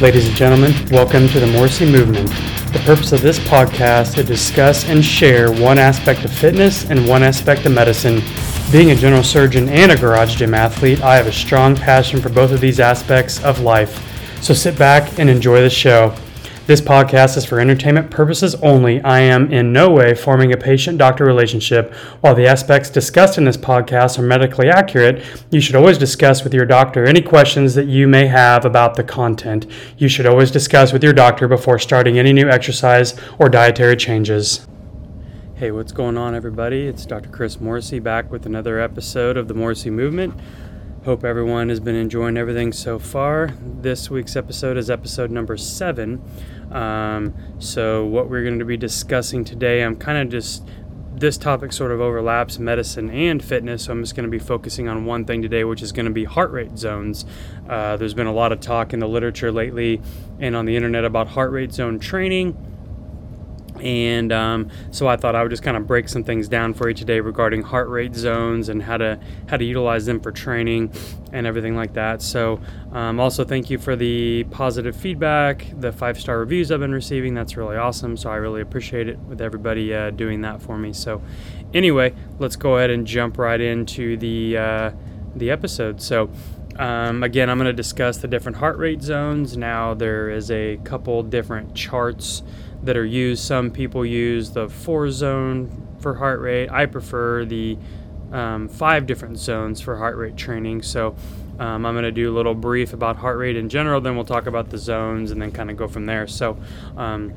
Ladies and gentlemen, welcome to the Morrissey Movement. The purpose of this podcast is to discuss and share one aspect of fitness and one aspect of medicine. Being a general surgeon and a garage gym athlete, I have a strong passion for both of these aspects of life. So sit back and enjoy the show. This podcast is for entertainment purposes only. I am in no way forming a patient doctor relationship. While the aspects discussed in this podcast are medically accurate, you should always discuss with your doctor any questions that you may have about the content. You should always discuss with your doctor before starting any new exercise or dietary changes. Hey, what's going on, everybody? It's Dr. Chris Morrissey back with another episode of the Morrissey Movement. Hope everyone has been enjoying everything so far. This week's episode is episode number seven. Um, so, what we're going to be discussing today, I'm kind of just this topic sort of overlaps medicine and fitness, so I'm just going to be focusing on one thing today, which is going to be heart rate zones. Uh, there's been a lot of talk in the literature lately and on the internet about heart rate zone training and um, so I thought I would just kind of break some things down for you today regarding heart rate zones and how to how to utilize them for training and everything like that. So um, also thank you for the positive feedback, the five star reviews I've been receiving. That's really awesome. So I really appreciate it with everybody uh, doing that for me. So anyway, let's go ahead and jump right into the uh, the episode. So. Um, again, I'm going to discuss the different heart rate zones. Now, there is a couple different charts that are used. Some people use the four zone for heart rate. I prefer the um, five different zones for heart rate training. So um, I'm going to do a little brief about heart rate in general, then we'll talk about the zones and then kind of go from there. So um,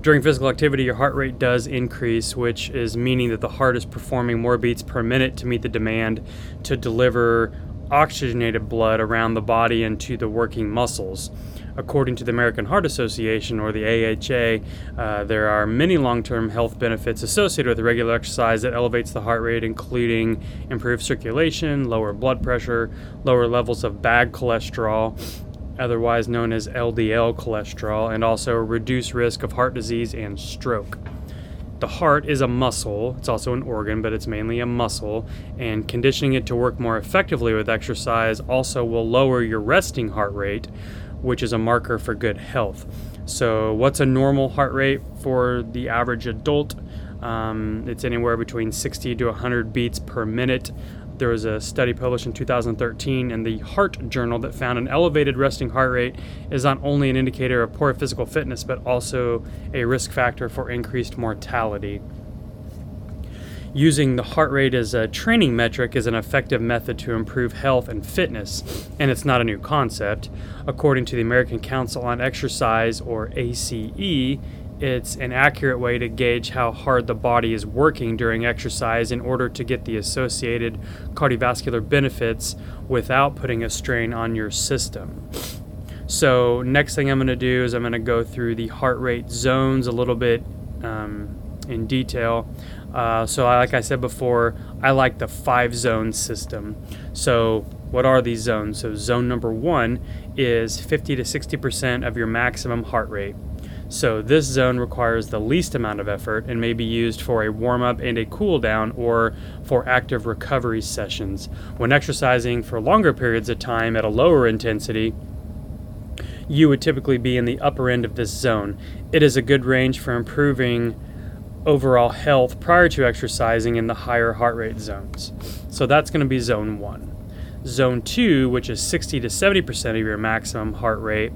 during physical activity, your heart rate does increase, which is meaning that the heart is performing more beats per minute to meet the demand to deliver oxygenated blood around the body and to the working muscles. According to the American Heart Association or the AHA, uh, there are many long term health benefits associated with regular exercise that elevates the heart rate, including improved circulation, lower blood pressure, lower levels of bad cholesterol, otherwise known as LDL cholesterol, and also reduced risk of heart disease and stroke. The heart is a muscle, it's also an organ, but it's mainly a muscle, and conditioning it to work more effectively with exercise also will lower your resting heart rate, which is a marker for good health. So, what's a normal heart rate for the average adult? Um, it's anywhere between 60 to 100 beats per minute. There was a study published in 2013 in the Heart Journal that found an elevated resting heart rate is not only an indicator of poor physical fitness, but also a risk factor for increased mortality using the heart rate as a training metric is an effective method to improve health and fitness, and it's not a new concept. According to the American Council on Exercise, or ACE, it's an accurate way to gauge how hard the body is working during exercise in order to get the associated cardiovascular benefits without putting a strain on your system. So, next thing I'm going to do is I'm going to go through the heart rate zones a little bit um, in detail. Uh, so, like I said before, I like the five zone system. So, what are these zones? So, zone number one is 50 to 60% of your maximum heart rate. So, this zone requires the least amount of effort and may be used for a warm up and a cool down or for active recovery sessions. When exercising for longer periods of time at a lower intensity, you would typically be in the upper end of this zone. It is a good range for improving overall health prior to exercising in the higher heart rate zones. So that's going to be zone one. Zone two, which is 60 to 70% of your maximum heart rate,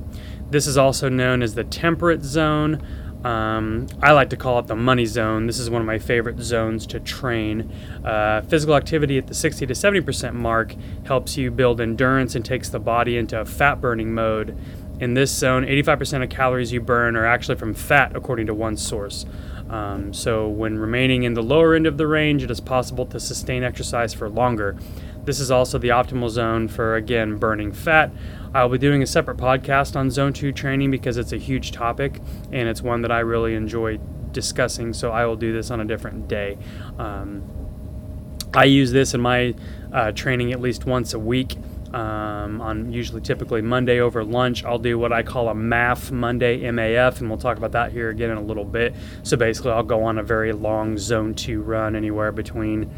this is also known as the temperate zone. Um, I like to call it the money zone. This is one of my favorite zones to train. Uh, physical activity at the 60 to 70% mark helps you build endurance and takes the body into a fat burning mode. In this zone, 85% of calories you burn are actually from fat, according to one source. Um, so, when remaining in the lower end of the range, it is possible to sustain exercise for longer. This is also the optimal zone for, again, burning fat. I'll be doing a separate podcast on Zone 2 training because it's a huge topic and it's one that I really enjoy discussing, so I will do this on a different day. Um, I use this in my uh, training at least once a week um, on usually typically Monday over lunch. I'll do what I call a MAF Monday, MAF, and we'll talk about that here again in a little bit. So basically, I'll go on a very long zone two run, anywhere between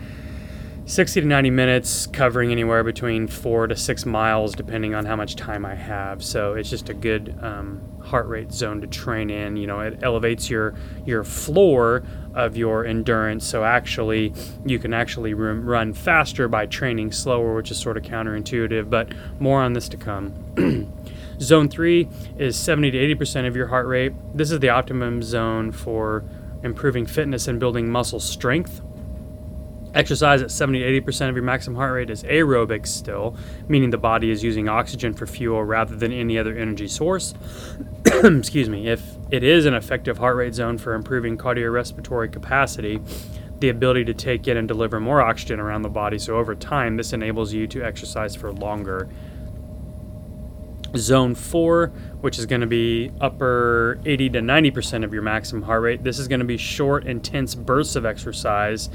60 to 90 minutes, covering anywhere between four to six miles, depending on how much time I have. So it's just a good um, heart rate zone to train in. You know, it elevates your your floor of your endurance. So actually, you can actually run faster by training slower, which is sort of counterintuitive. But more on this to come. zone three is 70 to 80 percent of your heart rate. This is the optimum zone for improving fitness and building muscle strength Exercise at 70 to 80% of your maximum heart rate is aerobic still, meaning the body is using oxygen for fuel rather than any other energy source. Excuse me. If it is an effective heart rate zone for improving cardiorespiratory capacity, the ability to take in and deliver more oxygen around the body. So over time, this enables you to exercise for longer. Zone 4, which is going to be upper 80 to 90% of your maximum heart rate. This is going to be short, intense bursts of exercise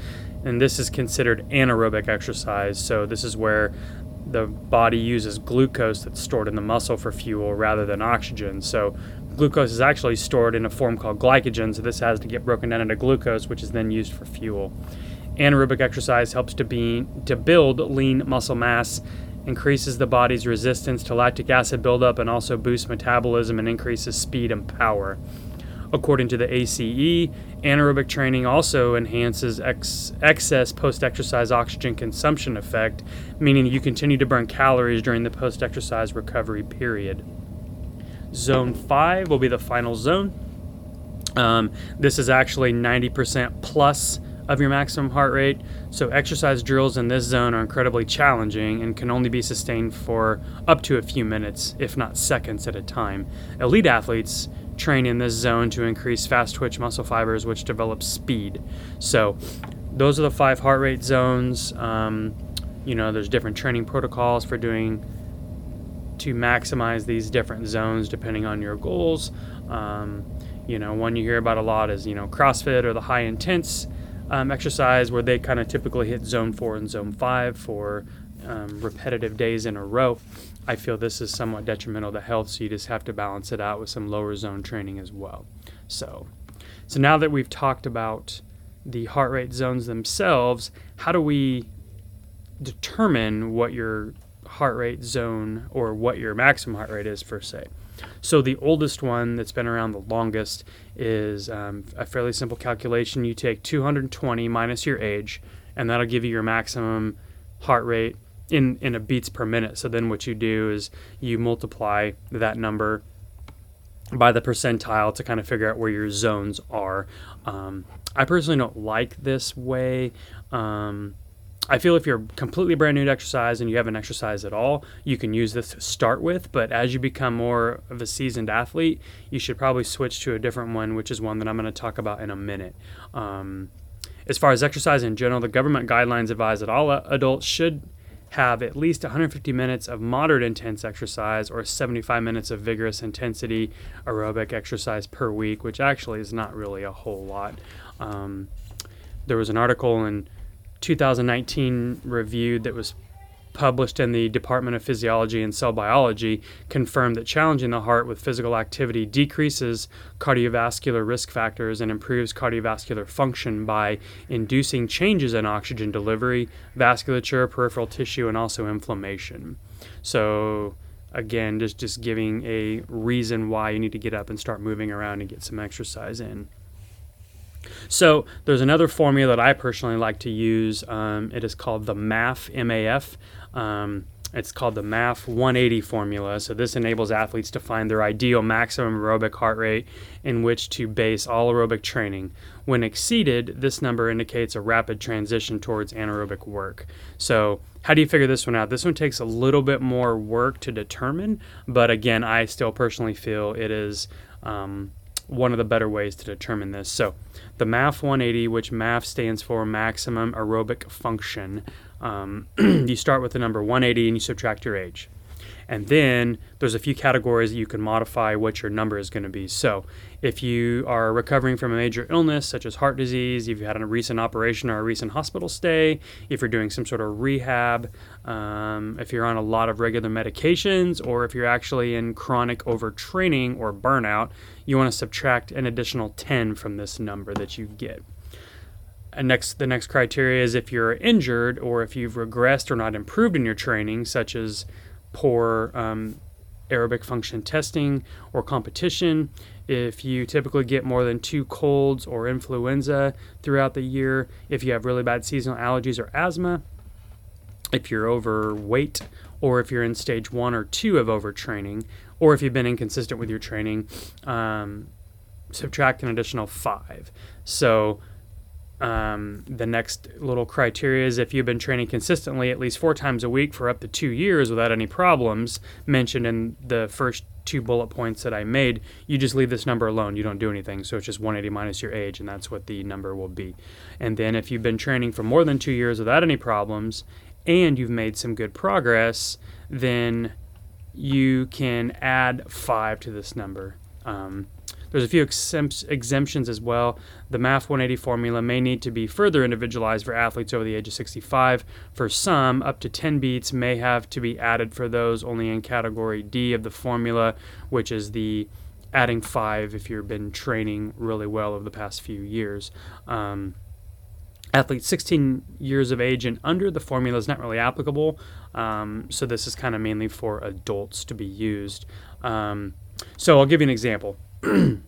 and this is considered anaerobic exercise. So this is where the body uses glucose that's stored in the muscle for fuel rather than oxygen. So glucose is actually stored in a form called glycogen, so this has to get broken down into glucose, which is then used for fuel. Anaerobic exercise helps to be to build lean muscle mass, increases the body's resistance to lactic acid buildup, and also boosts metabolism and increases speed and power. According to the ACE, anaerobic training also enhances ex- excess post exercise oxygen consumption effect, meaning you continue to burn calories during the post exercise recovery period. Zone 5 will be the final zone. Um, this is actually 90% plus of your maximum heart rate. So, exercise drills in this zone are incredibly challenging and can only be sustained for up to a few minutes, if not seconds at a time. Elite athletes train in this zone to increase fast twitch muscle fibers, which develop speed. So, those are the five heart rate zones. Um, you know, there's different training protocols for doing to maximize these different zones depending on your goals. Um, you know, one you hear about a lot is, you know, CrossFit or the high intense um, exercise where they kind of typically hit zone four and zone five for um, repetitive days in a row. I feel this is somewhat detrimental to health, so you just have to balance it out with some lower zone training as well. So, so now that we've talked about the heart rate zones themselves, how do we determine what your heart rate zone or what your maximum heart rate is per se? So the oldest one that's been around the longest is um, a fairly simple calculation. You take 220 minus your age, and that'll give you your maximum heart rate in in a beats per minute. So then what you do is you multiply that number by the percentile to kind of figure out where your zones are. Um, I personally don't like this way. Um, I feel if you're completely brand new to exercise and you haven't exercised at all, you can use this to start with. But as you become more of a seasoned athlete, you should probably switch to a different one, which is one that I'm going to talk about in a minute. Um, as far as exercise in general, the government guidelines advise that all adults should have at least 150 minutes of moderate intense exercise or 75 minutes of vigorous intensity aerobic exercise per week, which actually is not really a whole lot. Um, there was an article in 2019 review that was published in the Department of Physiology and Cell Biology confirmed that challenging the heart with physical activity decreases cardiovascular risk factors and improves cardiovascular function by inducing changes in oxygen delivery, vasculature, peripheral tissue, and also inflammation. So, again, just, just giving a reason why you need to get up and start moving around and get some exercise in. So there's another formula that I personally like to use. Um, it is called the MAF, M-A-F. Um, it's called the MAF 180 formula. So this enables athletes to find their ideal maximum aerobic heart rate in which to base all aerobic training. When exceeded, this number indicates a rapid transition towards anaerobic work. So how do you figure this one out? This one takes a little bit more work to determine, but again, I still personally feel it is um, one of the better ways to determine this. So the MAF 180, which MAF stands for maximum aerobic function, um, you start with the number 180 and you subtract your age. And then there's a few categories that you can modify what your number is going to be. So, if you are recovering from a major illness such as heart disease, if you had a recent operation or a recent hospital stay, if you're doing some sort of rehab, um, if you're on a lot of regular medications, or if you're actually in chronic overtraining or burnout, you want to subtract an additional 10 from this number that you get. and next, the next criteria is if you're injured or if you've regressed or not improved in your training, such as poor um, aerobic function testing or competition. If you typically get more than two colds or influenza throughout the year, if you have really bad seasonal allergies or asthma, if you're overweight, or if you're in stage one or two of overtraining, or if you've been inconsistent with your training, um, subtract an additional five. So um, the next little criteria is if you've been training consistently at least four times a week for up to two years without any problems mentioned in the first two bullet points that I made, you just leave this number alone. You don't do anything. So it's just 180 minus your age, and that's what the number will be. And then if you've been training for more than two years without any problems and you've made some good progress, then you can add five to this number. Um, there's a few exemptions as well. The MAF 180 formula may need to be further individualized for athletes over the age of 65. For some, up to 10 beats may have to be added for those only in category D of the formula, which is the adding five if you've been training really well over the past few years. Um, athletes 16 years of age and under, the formula is not really applicable. Um, so this is kind of mainly for adults to be used. Um, so I'll give you an example.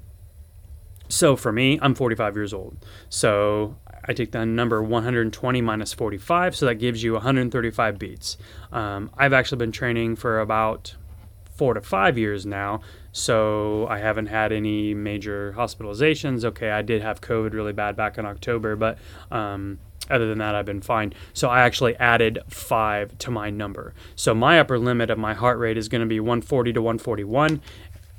so for me, I'm 45 years old. So I take the number 120 minus 45, so that gives you 135 beats. Um, I've actually been training for about four to five years now, so I haven't had any major hospitalizations. Okay, I did have COVID really bad back in October, but um, other than that, I've been fine. So I actually added five to my number. So my upper limit of my heart rate is going to be 140 to 141,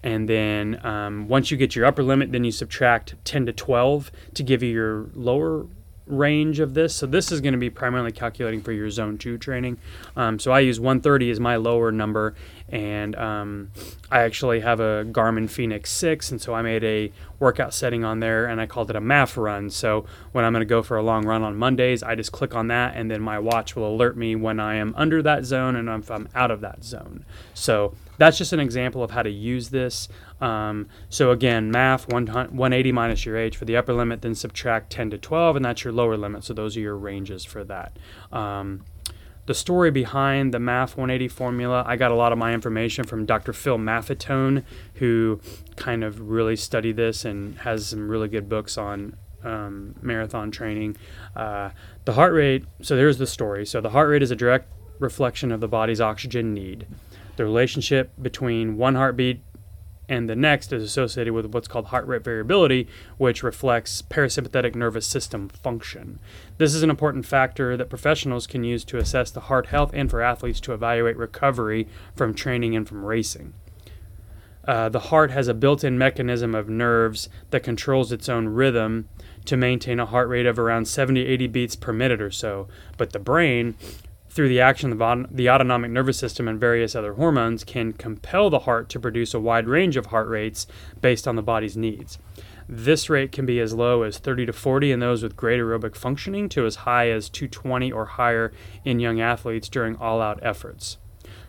and then um, once you get your upper limit, then you subtract 10 to 12 to give you your lower range of this. So this is going to be primarily calculating for your zone two training. Um, so I use 130 as my lower number, and um, I actually have a Garmin Fenix 6, and so I made a workout setting on there, and I called it a MAF run. So when I'm going to go for a long run on Mondays, I just click on that, and then my watch will alert me when I am under that zone and if I'm out of that zone. So that's just an example of how to use this. Um, so again, MAF, 180 minus your age for the upper limit, then subtract 10 to 12, and that's your lower limit. So those are your ranges for that. Um, the story behind the MAF 180 formula, I got a lot of my information from Dr. Phil Maffetone, who kind of really studied this and has some really good books on um, marathon training. Uh, the heart rate, so there's the story. So the heart rate is a direct reflection of the body's oxygen need. The relationship between one heartbeat and the next is associated with what's called heart rate variability, which reflects parasympathetic nervous system function. This is an important factor that professionals can use to assess the heart health and for athletes to evaluate recovery from training and from racing. Uh, the heart has a built in mechanism of nerves that controls its own rhythm to maintain a heart rate of around 70 80 beats per minute or so. But the brain through the action of the autonomic nervous system and various other hormones, can compel the heart to produce a wide range of heart rates based on the body's needs. This rate can be as low as 30 to 40 in those with great aerobic functioning to as high as 220 or higher in young athletes during all out efforts.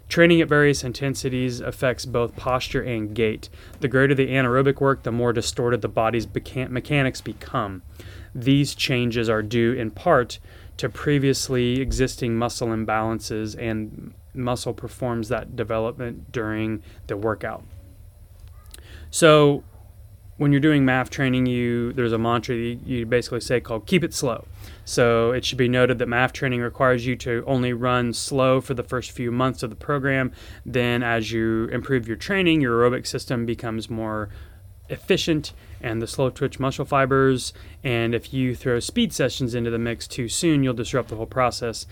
Training at various intensities affects both posture and gait. The greater the anaerobic work, the more distorted the body's mechanics become. These changes are due in part to previously existing muscle imbalances and muscle performs that development during the workout. So when you're doing MAF training, you there's a mantra you, you basically say called "keep it slow." So it should be noted that MAF training requires you to only run slow for the first few months of the program. Then, as you improve your training, your aerobic system becomes more efficient and the slow twitch muscle fibers. And if you throw speed sessions into the mix too soon, you'll disrupt the whole process,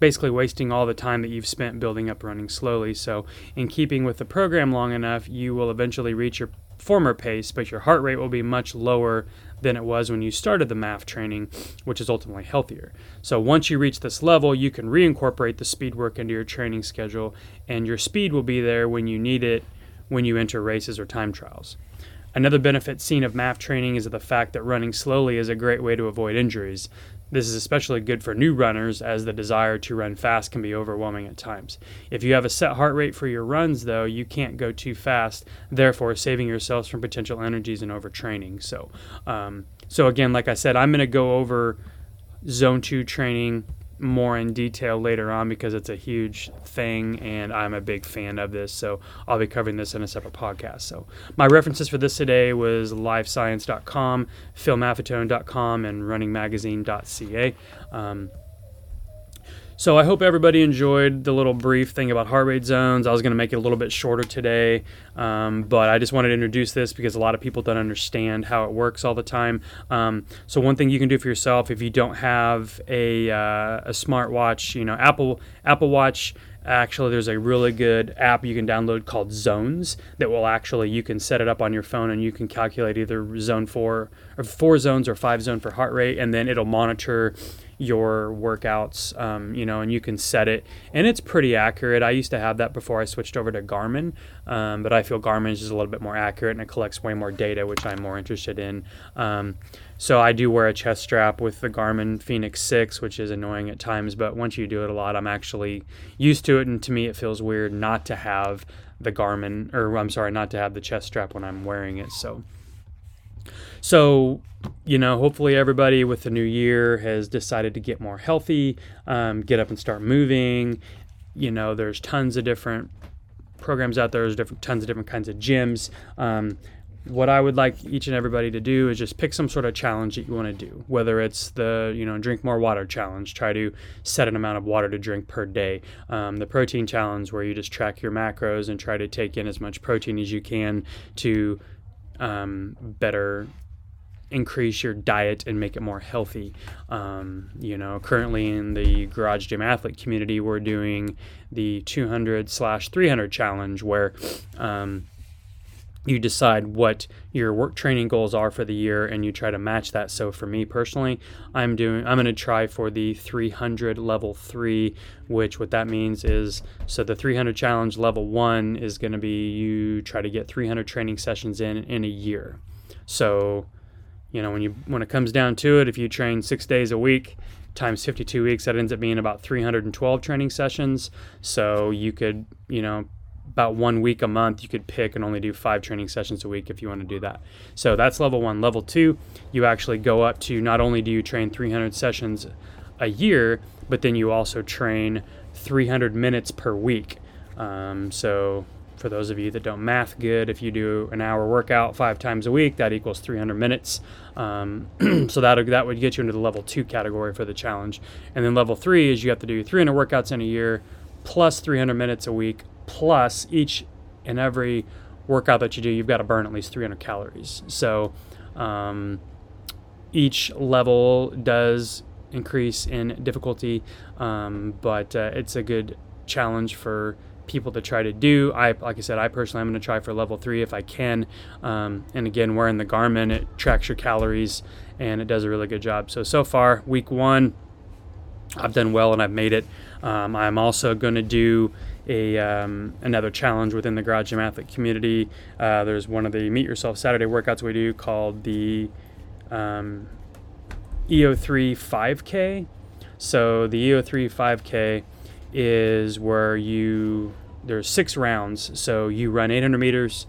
basically wasting all the time that you've spent building up running slowly. So, in keeping with the program long enough, you will eventually reach your former pace, but your heart rate will be much lower than it was when you started the MAF training, which is ultimately healthier. So once you reach this level, you can reincorporate the speed work into your training schedule, and your speed will be there when you need it when you enter races or time trials. Another benefit seen of MAF training is the fact that running slowly is a great way to avoid injuries. This is especially good for new runners as the desire to run fast can be overwhelming at times. If you have a set heart rate for your runs, though, you can't go too fast, therefore, saving yourselves from potential energies and overtraining. So, um, so again, like I said, I'm going to go over zone two training more in detail later on because it's a huge thing and I'm a big fan of this. So I'll be covering this in a separate podcast. So my references for this today was livescience.com, philmaffetone.com, and runningmagazine.ca. Um, so I hope everybody enjoyed the little brief thing about heart rate zones. I was going to make it a little bit shorter today, um, but I just wanted to introduce this because a lot of people don't understand how it works all the time. Um, so one thing you can do for yourself if you don't have a uh, a smartwatch, you know, Apple Apple Watch actually there's a really good app you can download called zones that will actually you can set it up on your phone and you can calculate either zone four or four zones or five zone for heart rate and then it'll monitor your workouts, um, you know, and you can set it, and it's pretty accurate. I used to have that before I switched over to Garmin, um, but I feel Garmin is just a little bit more accurate and it collects way more data, which I'm more interested in. Um, so I do wear a chest strap with the Garmin Fenix 6, which is annoying at times, but once you do it a lot, I'm actually used to it, and to me, it feels weird not to have the Garmin, or I'm sorry, not to have the chest strap when I'm wearing it. So. So, you know, hopefully everybody with the new year has decided to get more healthy, um, get up and start moving. You know, there's tons of different programs out there. There's different tons of different kinds of gyms. Um, what I would like each and everybody to do is just pick some sort of challenge that you want to do. Whether it's the you know drink more water challenge, try to set an amount of water to drink per day. Um, the protein challenge, where you just track your macros and try to take in as much protein as you can to um, better increase your diet and make it more healthy. Um, you know, currently in the Garage Gym Athlete community, we're doing the 200 slash 300 challenge where um, you decide what your work training goals are for the year and you try to match that. So for me personally, I'm doing I'm going to try for the 300 level 3, which what that means is so the 300 challenge level 1 is going to be you try to get 300 training sessions in in a year. So you know when you when it comes down to it if you train six days a week times 52 weeks that ends up being about 312 training sessions so you could you know about one week a month you could pick and only do five training sessions a week if you want to do that so that's level one level two you actually go up to not only do you train 300 sessions a year but then you also train 300 minutes per week um, so for those of you that don't math good, if you do an hour workout five times a week, that equals 300 minutes. Um, so that that would get you into the level two category for the challenge. And then level three is you have to do 300 workouts in a year, plus 300 minutes a week, plus each and every workout that you do, you've got to burn at least 300 calories. So um, each level does increase in difficulty, um, but uh, it's a good challenge for people to try to do. I, like I said, I personally I'm going to try for level three if I can. Um, and again, wearing the Garmin, it tracks your calories and it does a really good job. So so far, week one, I've done well and I've made it. Um, I'm also going to do a um, another challenge within the Garage Gym Athlete community. Uh, there's one of the Meet Yourself Saturday workouts we do called the um, EO3 5K. So the EO3 5K is where you there's six rounds. So you run 800 meters,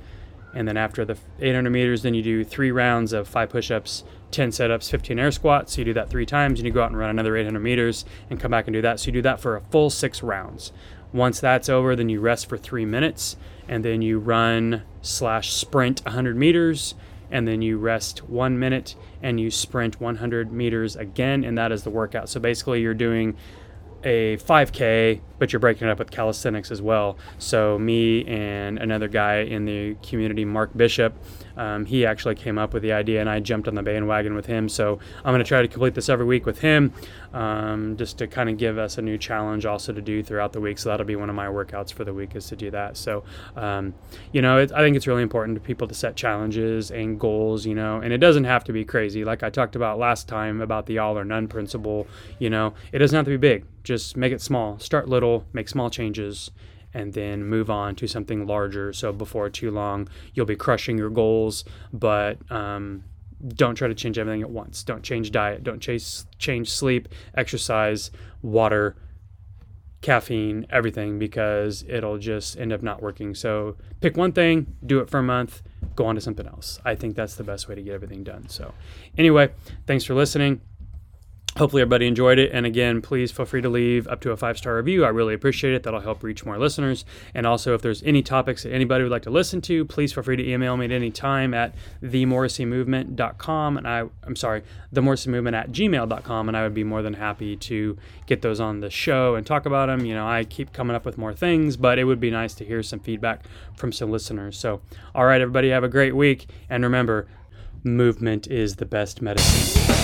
and then after the 800 meters, then you do three rounds of five push-ups, 10 setups, 15 air squats. So you do that three times, and you go out and run another 800 meters, and come back and do that. So you do that for a full six rounds. Once that's over, then you rest for three minutes, and then you run slash sprint 100 meters, and then you rest one minute, and you sprint 100 meters again, and that is the workout. So basically, you're doing a 5K, but you're breaking it up with calisthenics as well. So me and another guy in the community, Mark Bishop, um, he actually came up with the idea, and I jumped on the bandwagon with him. So I'm going to try to complete this every week with him, um, just to kind of give us a new challenge also to do throughout the week. So that'll be one of my workouts for the week is to do that. So um, you know, it, I think it's really important to people to set challenges and goals. You know, and it doesn't have to be crazy. Like I talked about last time about the all or none principle. You know, it doesn't have to be big. Just make it small. Start little. Make small changes and then move on to something larger. So before too long, you'll be crushing your goals, but um, don't try to change everything at once. Don't change diet. Don't chase, change sleep, exercise, water, caffeine, everything, because it'll just end up not working. So pick one thing, do it for a month, go on to something else. I think that's the best way to get everything done. So, anyway, thanks for listening. Hopefully, everybody enjoyed it. And again, please feel free to leave up to a five star review. I really appreciate it. That'll help reach more listeners. And also, if there's any topics that anybody would like to listen to, please feel free to email me at any time at themorrisseymovement.com. And I, I'm sorry, themorrisseymovement at gmail.com. And I would be more than happy to get those on the show and talk about them. You know, I keep coming up with more things, but it would be nice to hear some feedback from some listeners. So, all right, everybody, have a great week. And remember, movement is the best medicine.